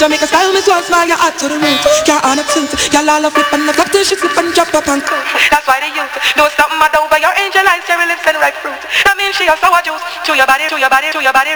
Jamaica style, miss one smile, you're hot to the roof. You're on a toot, you're all a flip and the flop till she slip and drop up and cool. That's why they use do something mad over your angel eyes, cherry lips and ripe fruit. That means she also a juice to your body, to your body, to your body.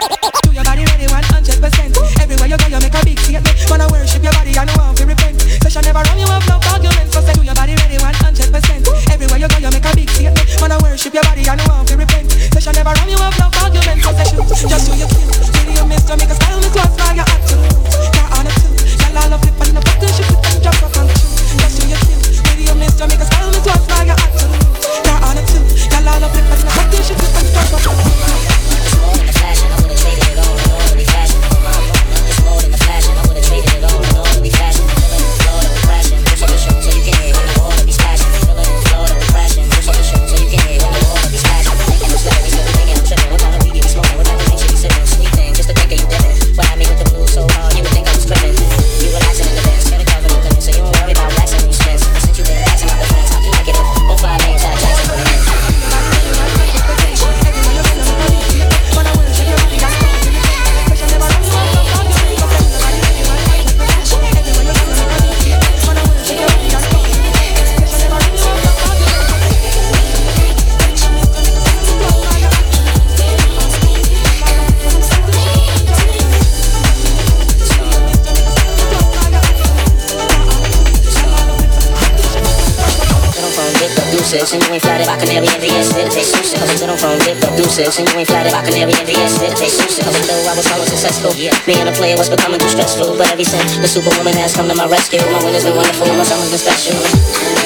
stressful. Yeah. Me and a player was becoming too stressful. But every since the superwoman has come to my rescue, my winter's been wonderful, my summer's been special.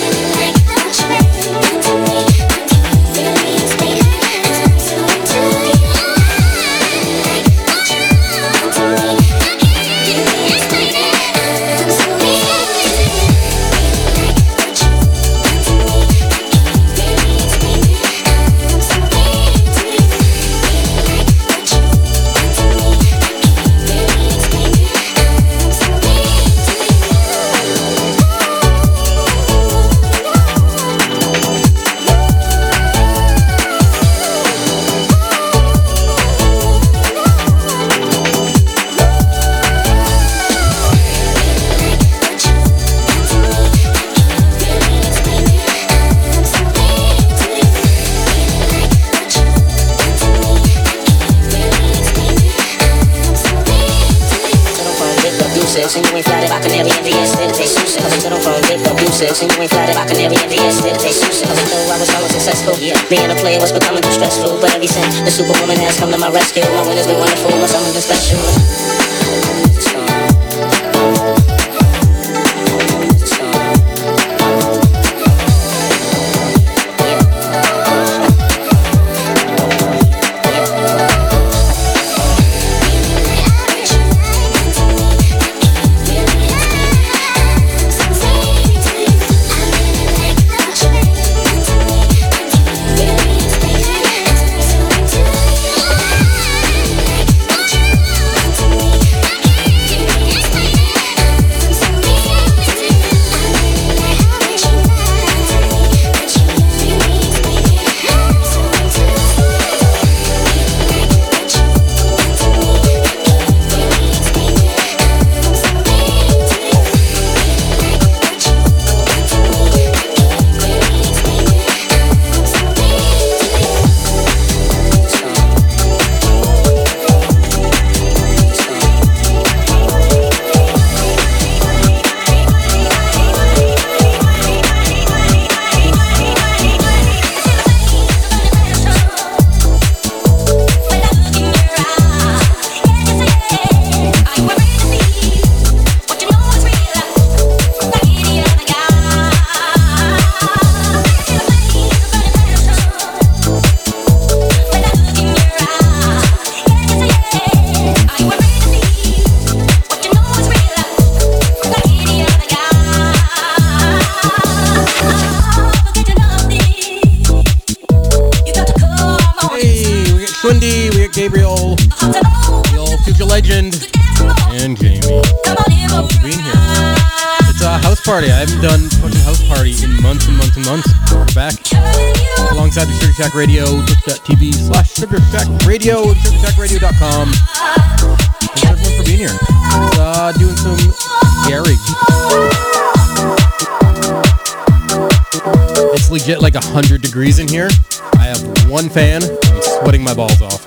Party. I haven't done fucking house party in months and months and months. We're back alongside the Sugar Shack Radio, twitch.tv slash Sugar Shack Radio sugarshackradio.com. Thanks everyone for being here. Uh, doing some Gary. It's legit like 100 degrees in here. I have one fan. I'm sweating my balls off.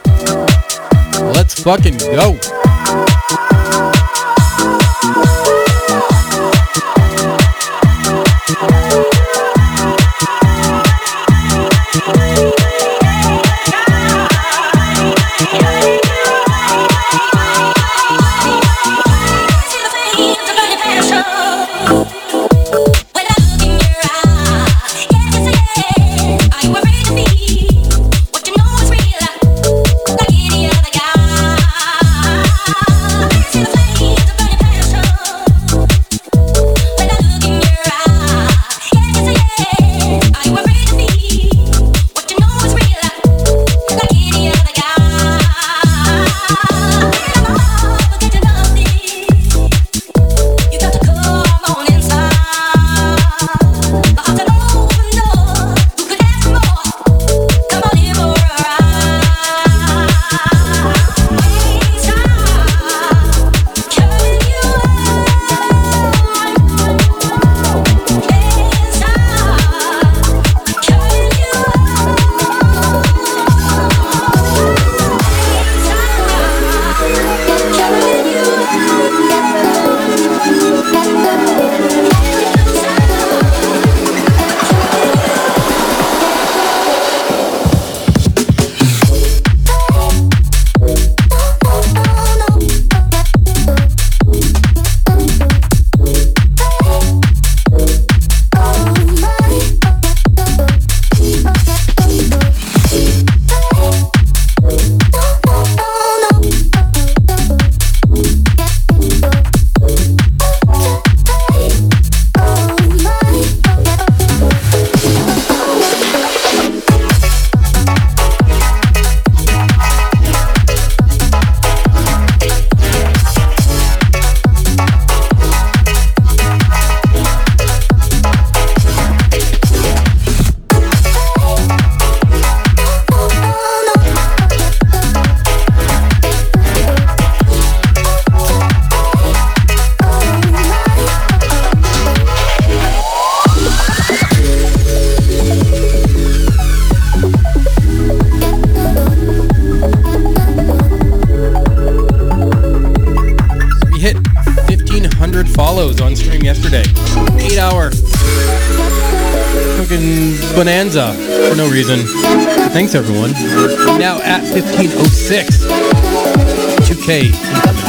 Let's fucking go. For no reason. Thanks everyone. Now at 1506. 2K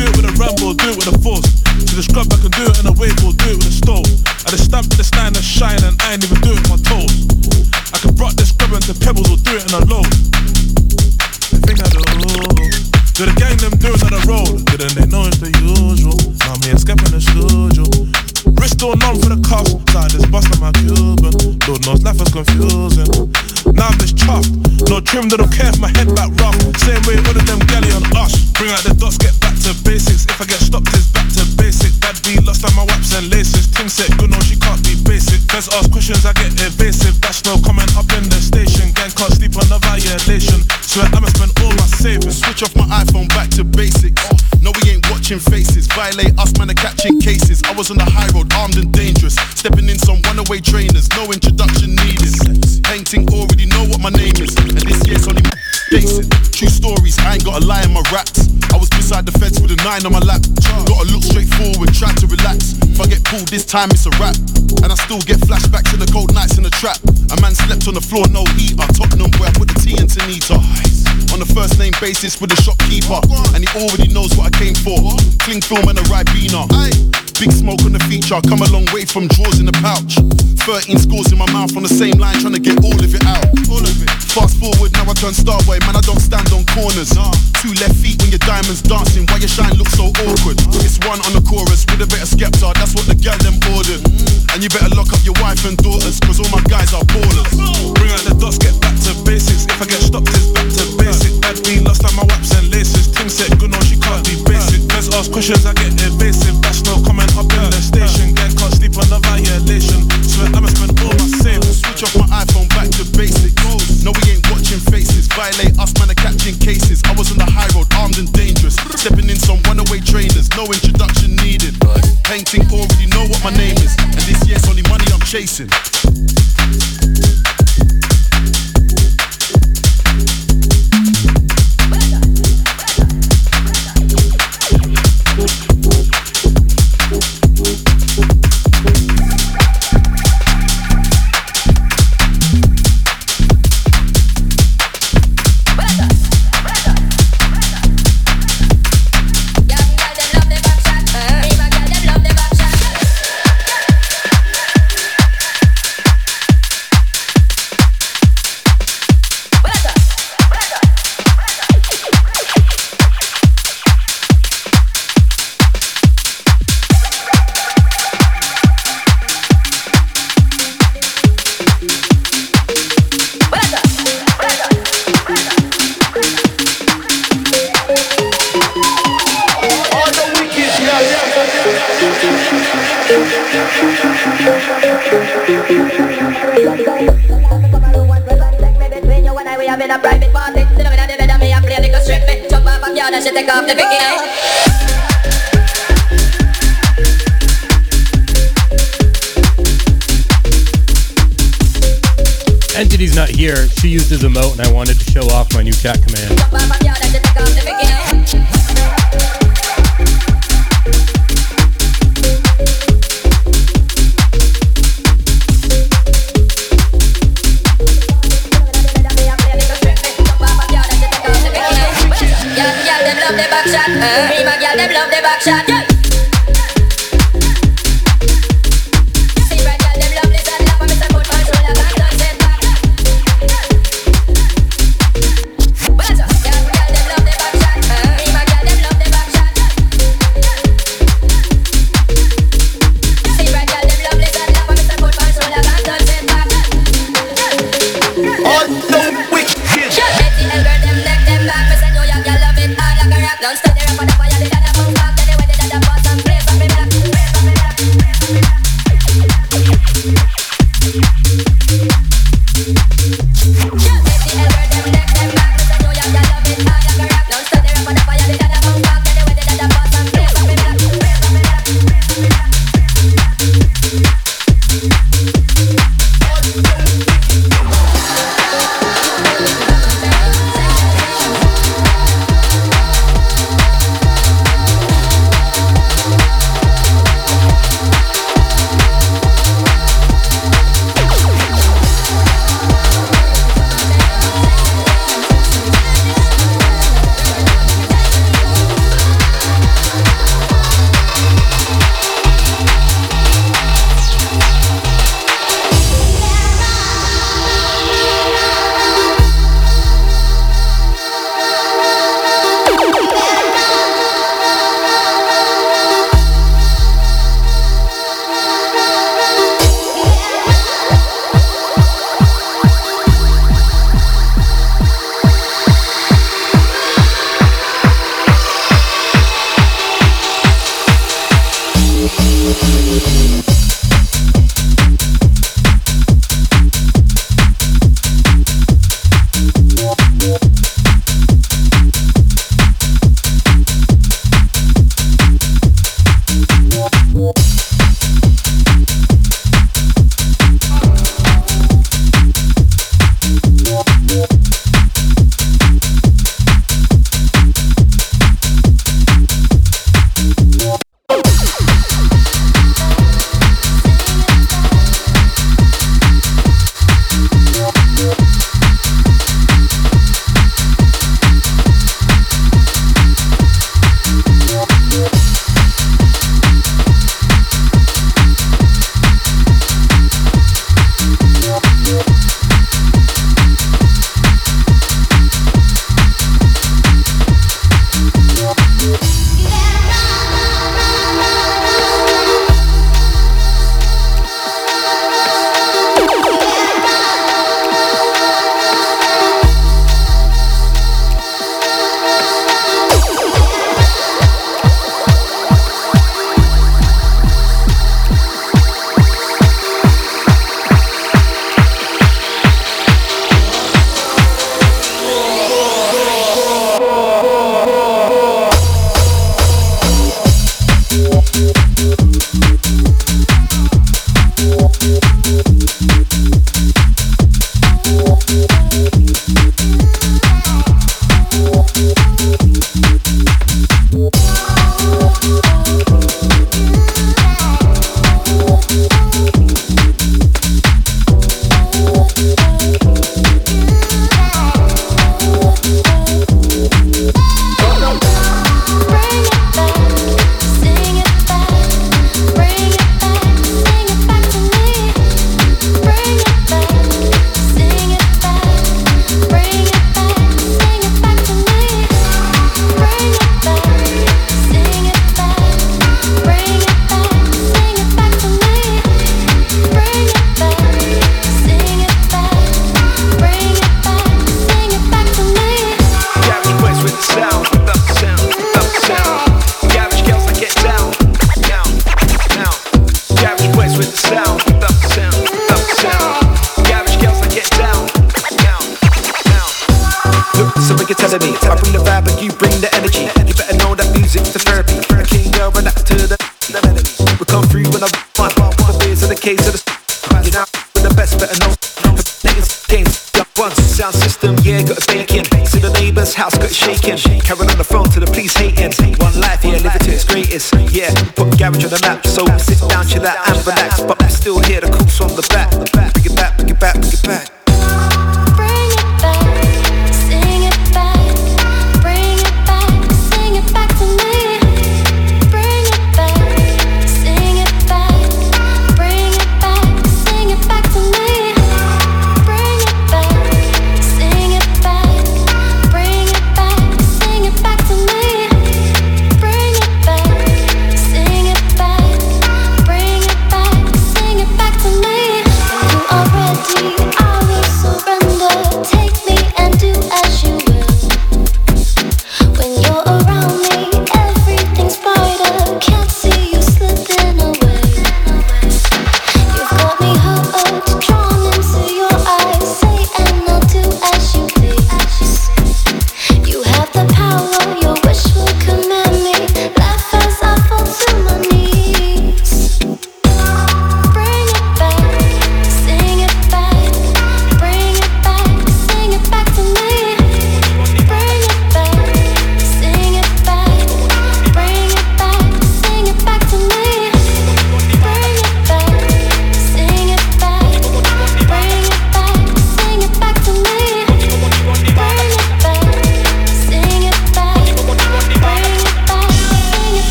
do it with a rumble, do it with a force. To the scrub, I can do it in a wave or do it with a stole. I just stamp the stand and shine, and I ain't even do it with my toes. I can rock this grub into pebbles or do it in a load. The think I do, do the gang them do it on the road. Didn't they know it's the usual? Now me escaping the studio. Bristol none for the cuffs. I this bust like my Cuban. Lord knows life is confusing. Now I'm just chuffed. No trim, that don't care if my head back rough. Same way one of them galley on us. Bring out the dots, get back to basics. If I get stopped, it's back to basic. Bad be lost on my waps and laces. Ting said, good no, she can't be basic. Feds ask questions, I get evasive. That's no comment up in the station. Gang can't sleep on the violation. Swear I'ma spend all my savings. Switch off my iPhone back to basics. No, we ain't watching faces. Violate us, man, are catching cases. I was on the high road road, armed and dangerous. Stepping in some one-away trainers, no introduction needed. Painting already know what my name is, and this year's only basic. True stories, I ain't got a lie in my raps. I was beside the fence with a nine on my lap. Gotta look straight forward, try to relax. If I get pulled this time, it's a wrap. And I still get flashbacks to the cold nights in the trap. A man slept on the floor, no heater. Tottenham where I put the tea in Tanita. On the first name basis with the shopkeeper, and he already knows what I came for. Cling film and a Ribena. Big smoke on the feature, I come a long way from drawers in the pouch. 13 scores in my mouth on the same line, trying to get all of it out. All of it. Fast forward, now I turn starboy, man, I don't stand on corners. Nah. Two left feet when your diamonds dancing, why your shine looks so awkward. Nah. It's one on the chorus with a bit of skepta, that's what the gal them ordered. Mm. And you better lock up your wife and daughters, cause all my guys are ballers. Bring out the dots, get back to basics, if I get stopped, it's back to classic bad beat. lost on my waps and laces. Ting set good, no, she can't be basic. Let's ask questions, I get evasive. That's no comment up in the station. Gang can't sleep on the violation. So I am spend all my savings. Switch off my iPhone, back to basic. No, we ain't watching faces. Violate us, man, are catching cases. I was on the high road, armed and dangerous. Stepping in some runaway trainers, no introduction needed. Painting already know what my name is. And this year's only money I'm chasing.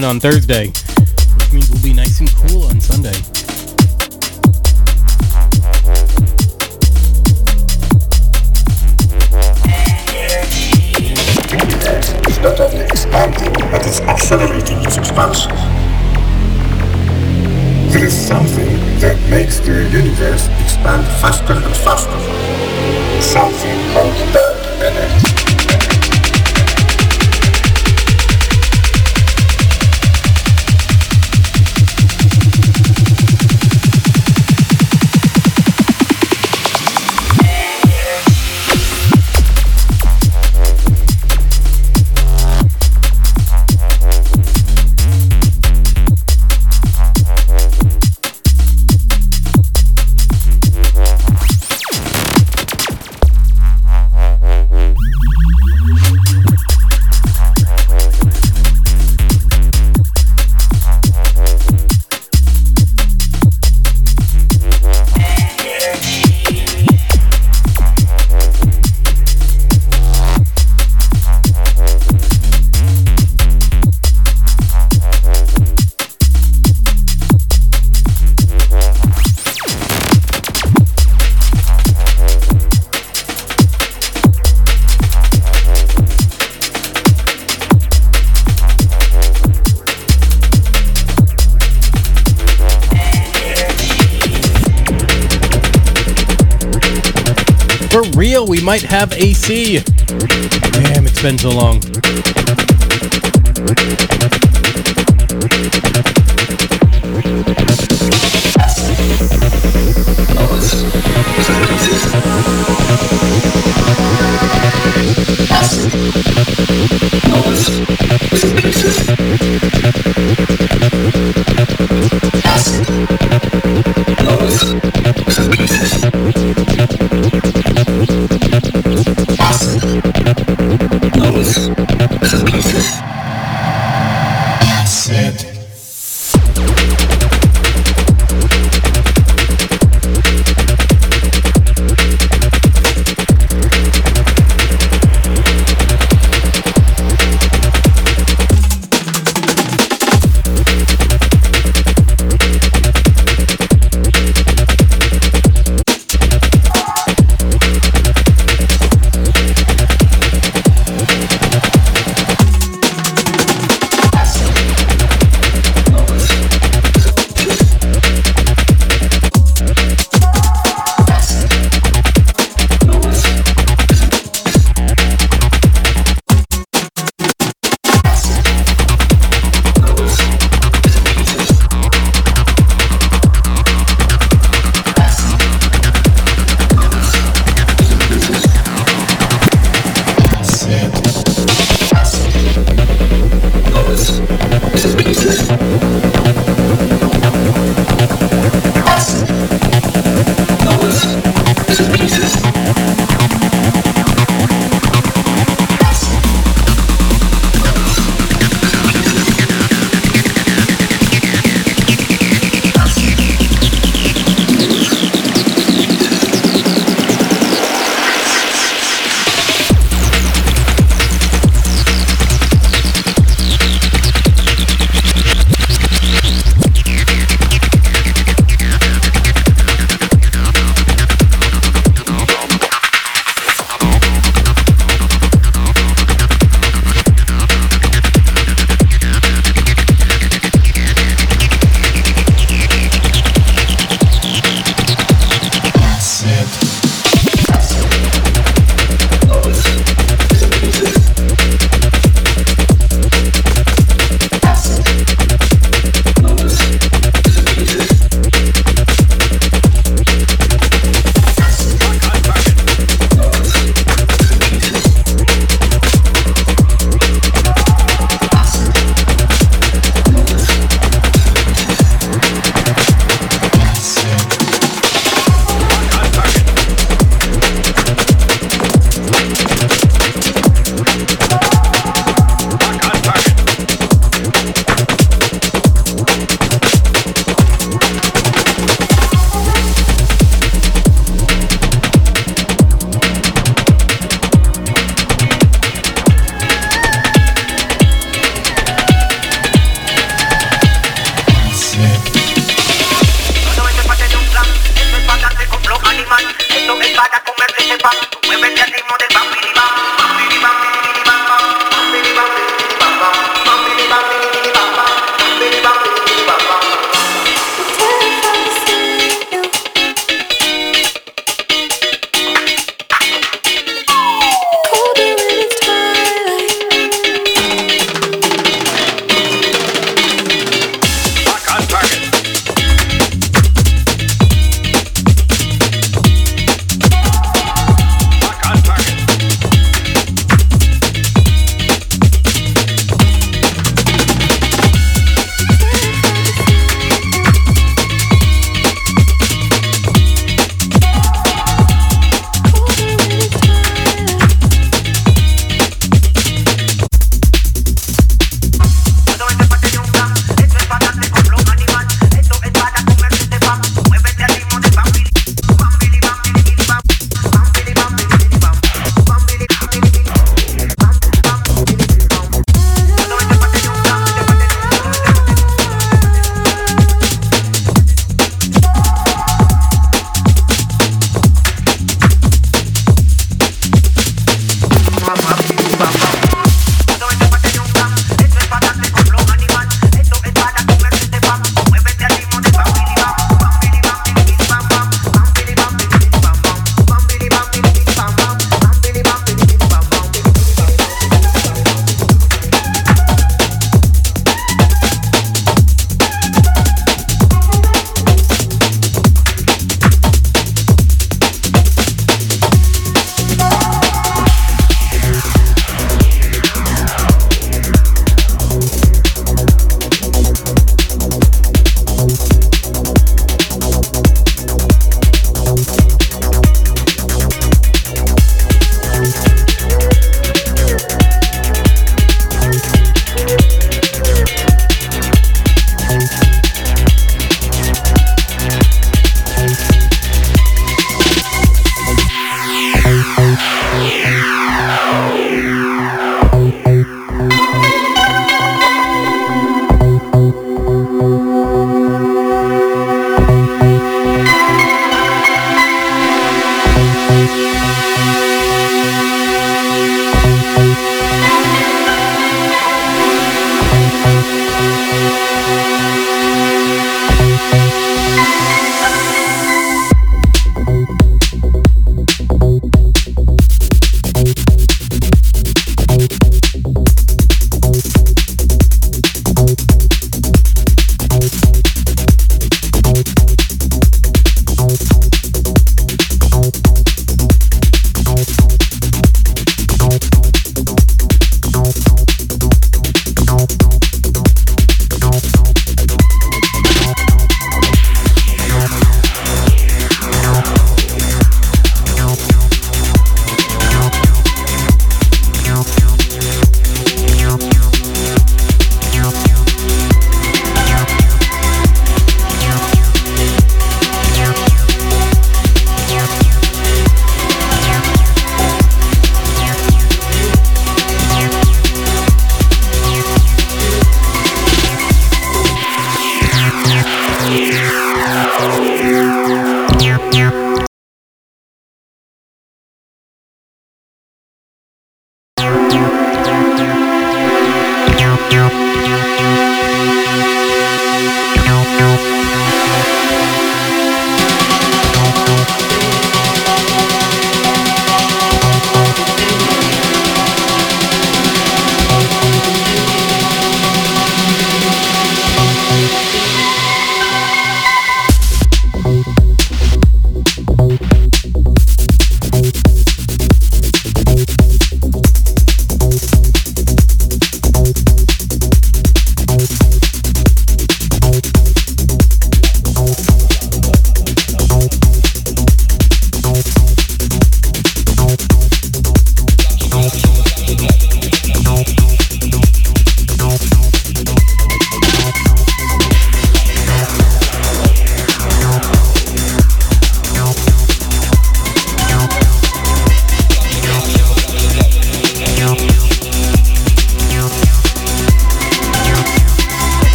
coming on Thursday, which means we'll be nice and cool on Sunday. It's accelerating its expansion. There is something that makes the universe expand faster and faster. Damn, it's been so long.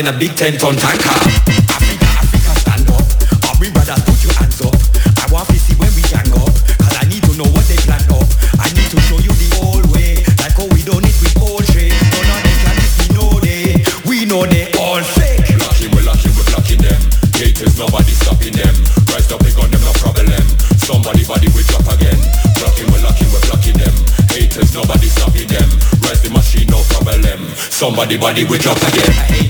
In a big 10 ton tanker. Africa, Africa, stand up. All we brothers, put your hands up. I want to see when we gang up. Cause I need to know what they plan up. I need to show you the old way. Like how we don't need with old trade. None of them can we know they. We know they all fake. Blocking, we're locking, we're blocking them. Haters, nobody stopping them. Rise up, pick on them, no problem. Somebody body we drop again. Blocking, we're locking, we're blocking them. Haters, nobody stopping them. Rise the machine, no problem. Somebody body we drop again.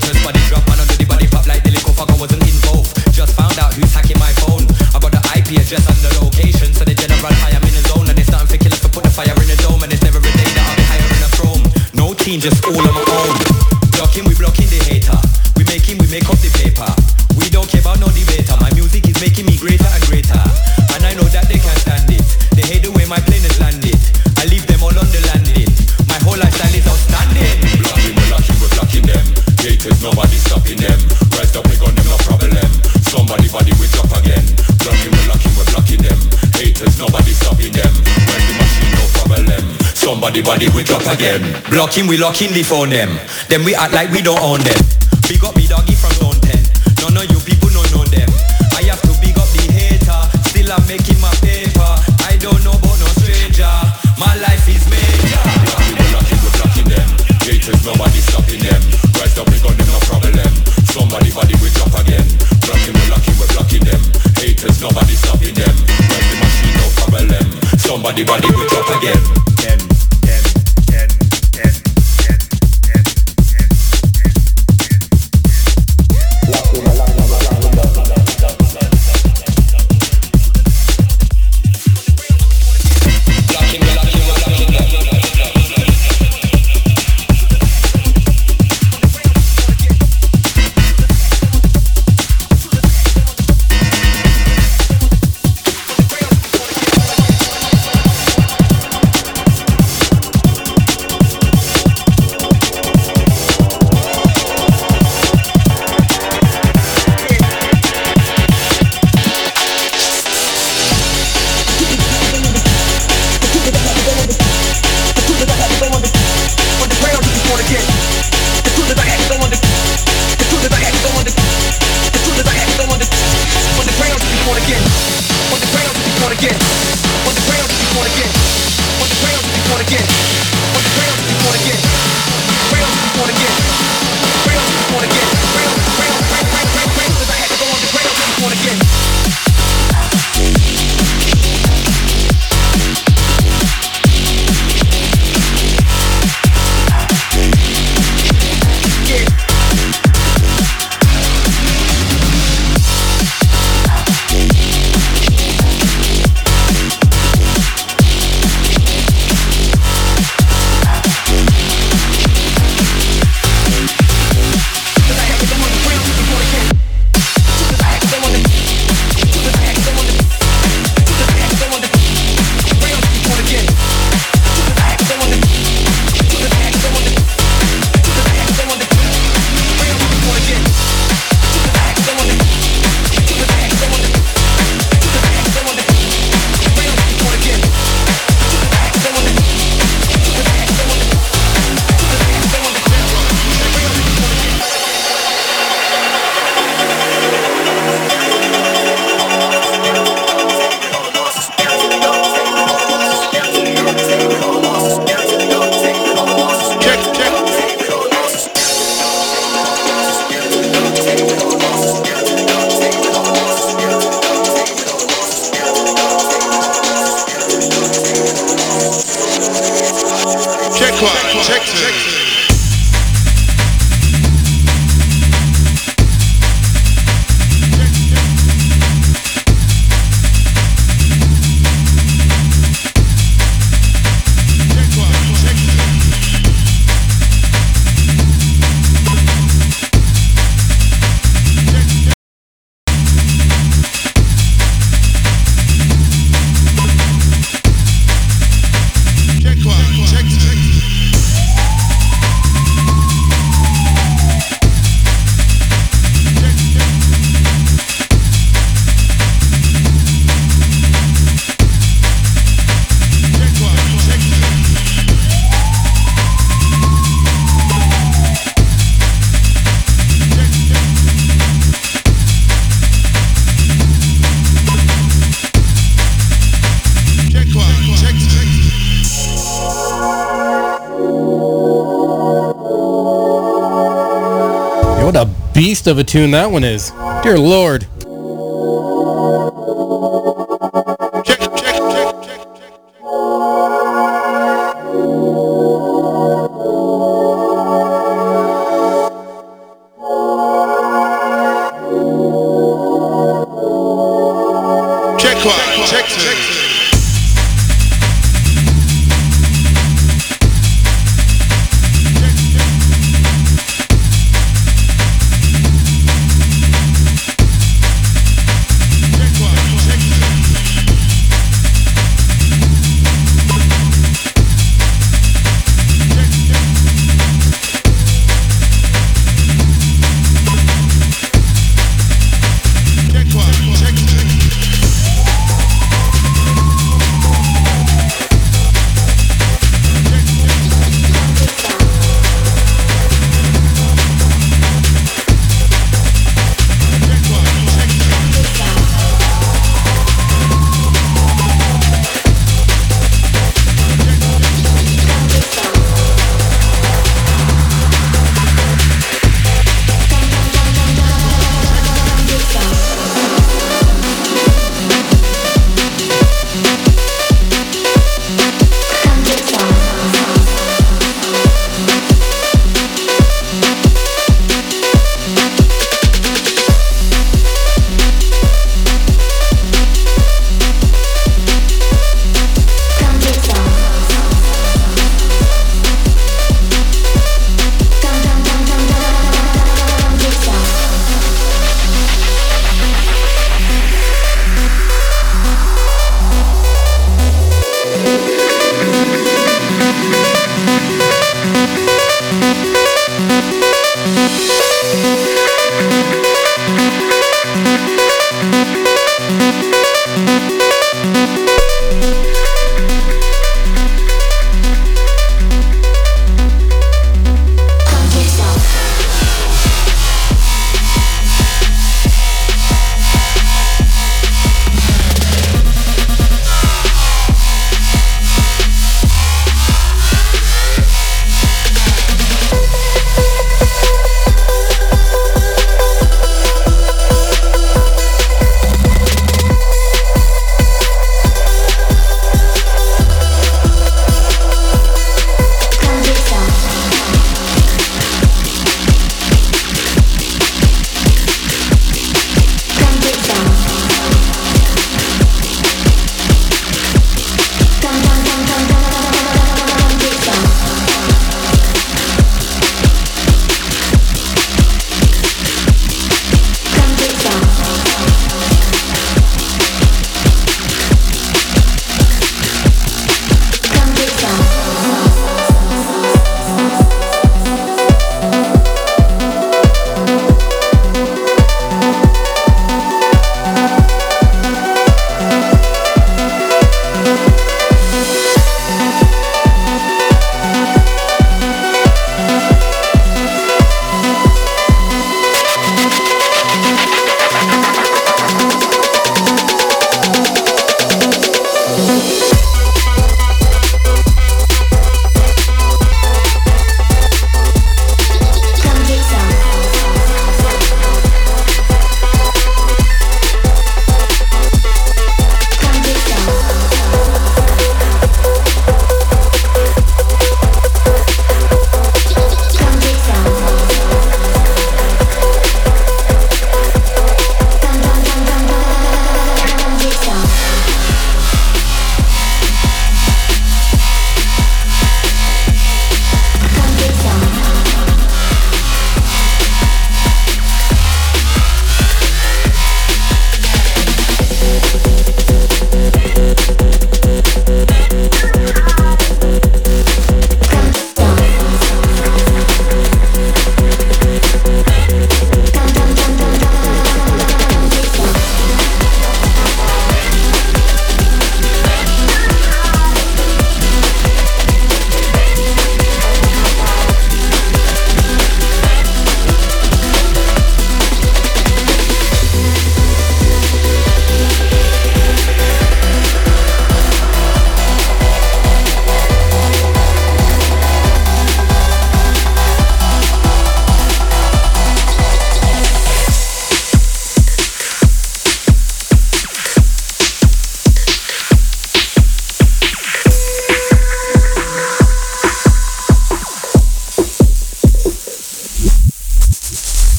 Somebody body we drop again. Blocking, we locking the phone them. Then we act like we don't own them. Big up me doggy from zone 10. None of you people don't know them. I have to big up the hater. Still I'm making my paper. I don't know about no stranger. My life is major. Blocking, we're locking, we're blocking them. Haters, nobody stopping them. Rise up, pick on them, no problem. Somebody body we drop again. Blocking, we're locking, we're blocking them. Haters, nobody stopping them. Rise the machine, no problem. Somebody body beast of a tune that one is. Dear Lord.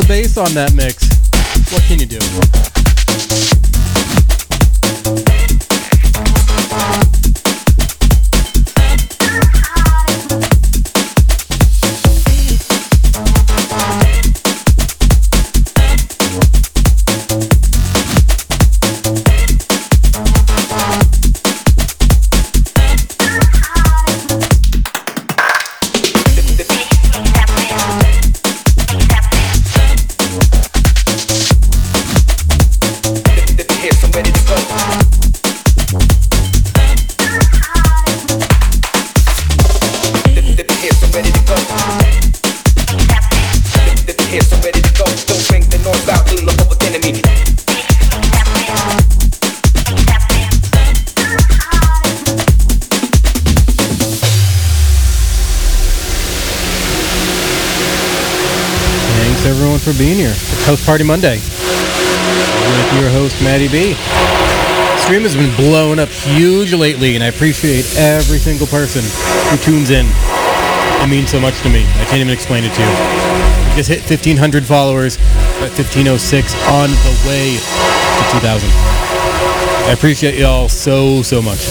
The bass on that mix. Party Monday with your host Maddie B. Stream has been blowing up huge lately, and I appreciate every single person who tunes in. It means so much to me. I can't even explain it to you. We just hit 1,500 followers at 1506 on the way to 2,000. I appreciate y'all so, so much.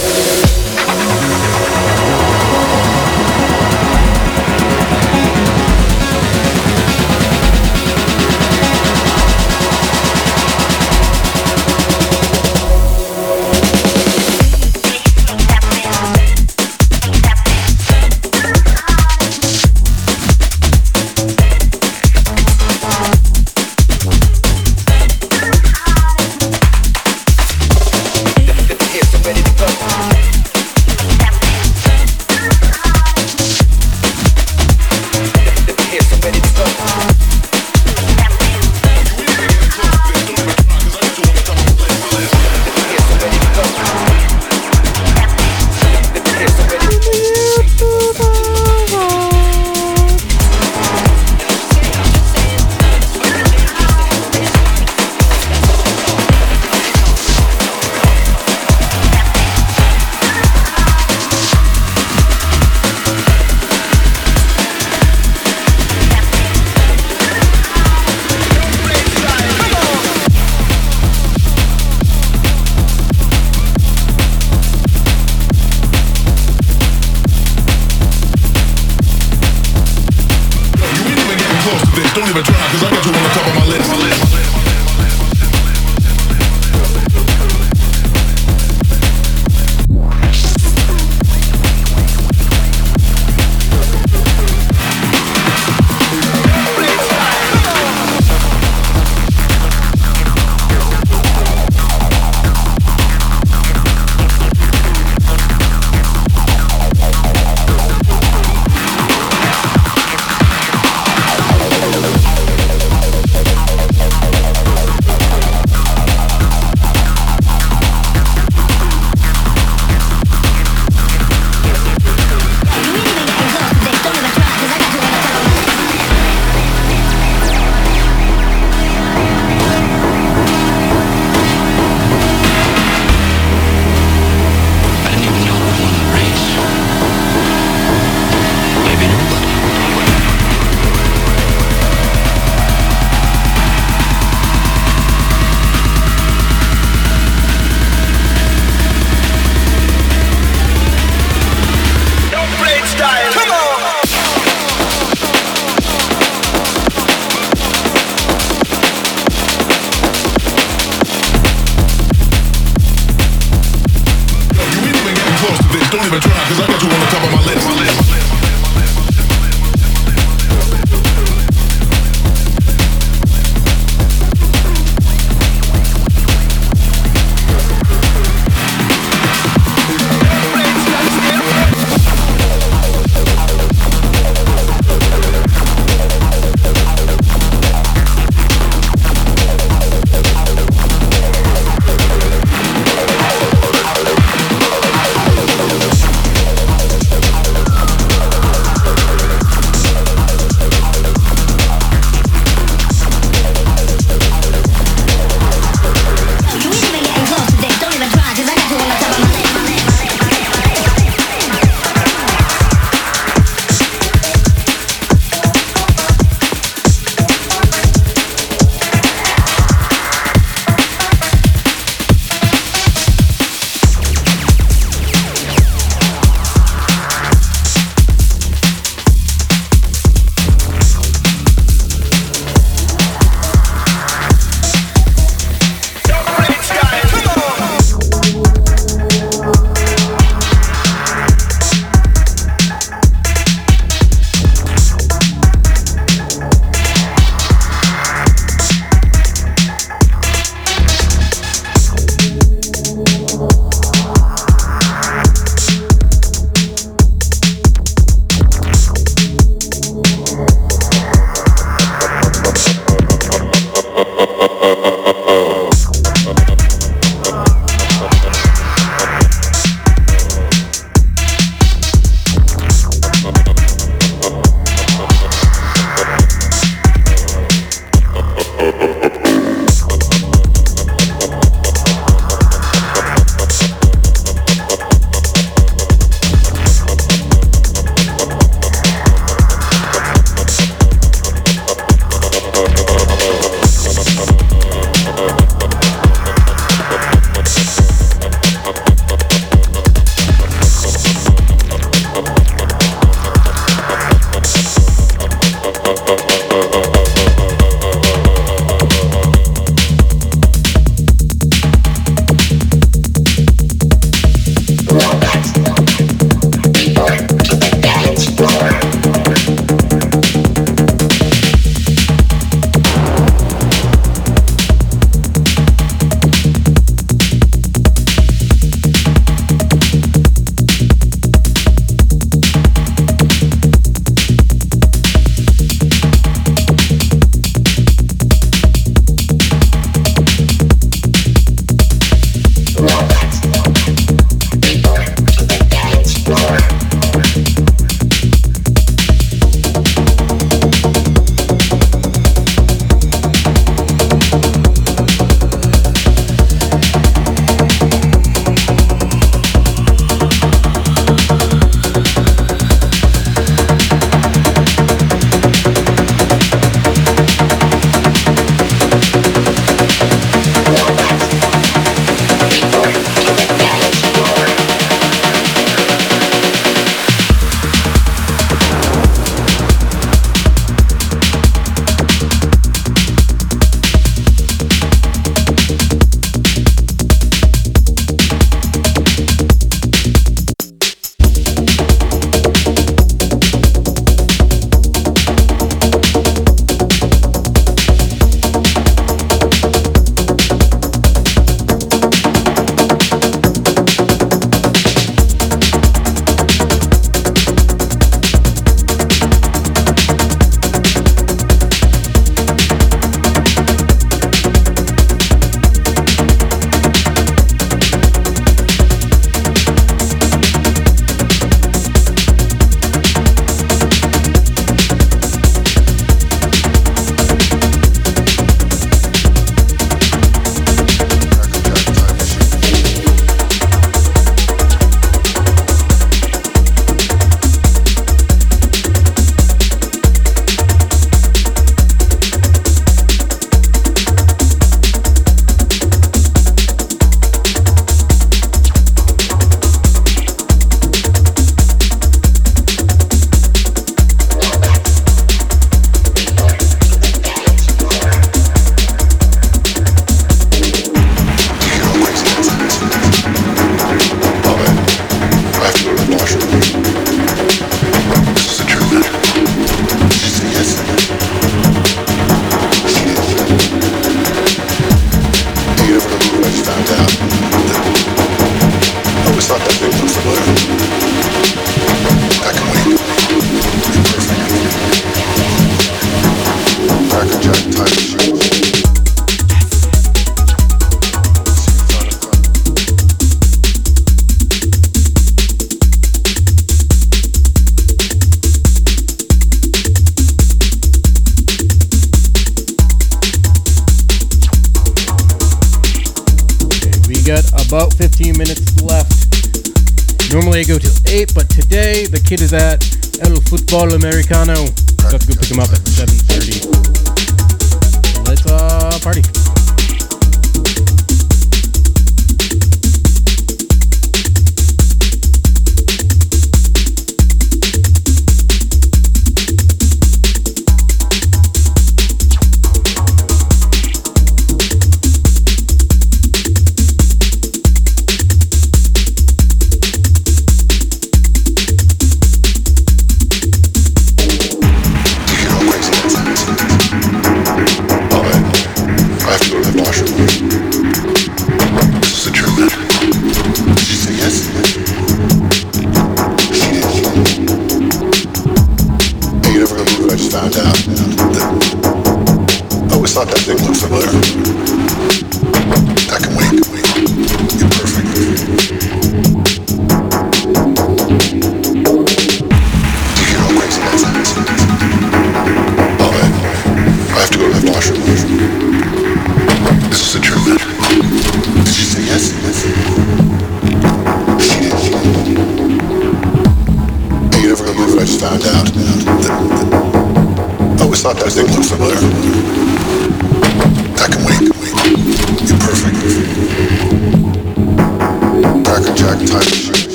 Futbol Americano.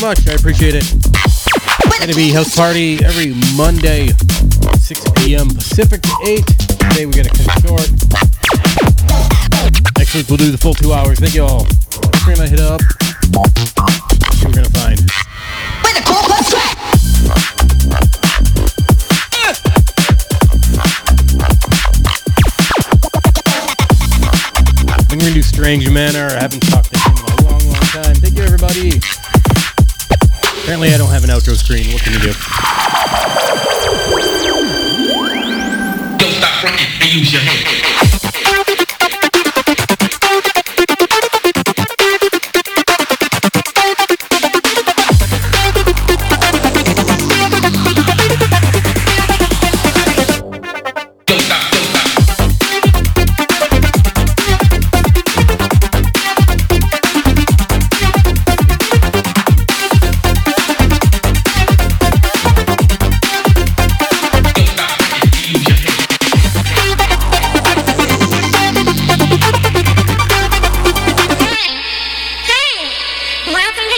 Much. I appreciate it. Gonna be House Party every Monday, 6 p.m. Pacific to 8. Today we got to cut short. Next week we'll do the full two hours. Thank y'all. We're gonna hit up. We're gonna find. With the cool plus track. I think we're gonna do Strange Manor. I haven't talked screen. What can you do?